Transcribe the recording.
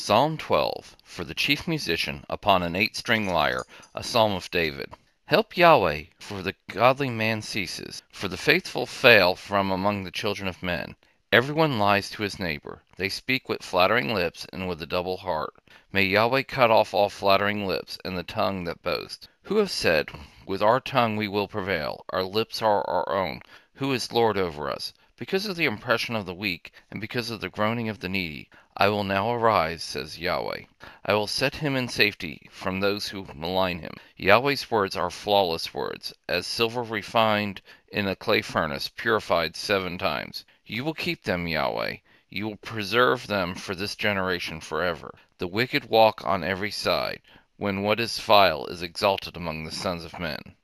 Psalm 12 For the chief musician, upon an eight string lyre, a psalm of David. Help Yahweh, for the godly man ceases, for the faithful fail from among the children of men. Everyone lies to his neighbor. They speak with flattering lips and with a double heart. May Yahweh cut off all flattering lips and the tongue that boasts. Who have said, With our tongue we will prevail, our lips are our own, who is Lord over us? Because of the oppression of the weak, and because of the groaning of the needy, I will now arise, says Yahweh. I will set him in safety from those who malign him. Yahweh's words are flawless words, as silver refined in a clay furnace, purified seven times. You will keep them, Yahweh. You will preserve them for this generation forever. The wicked walk on every side, when what is vile is exalted among the sons of men.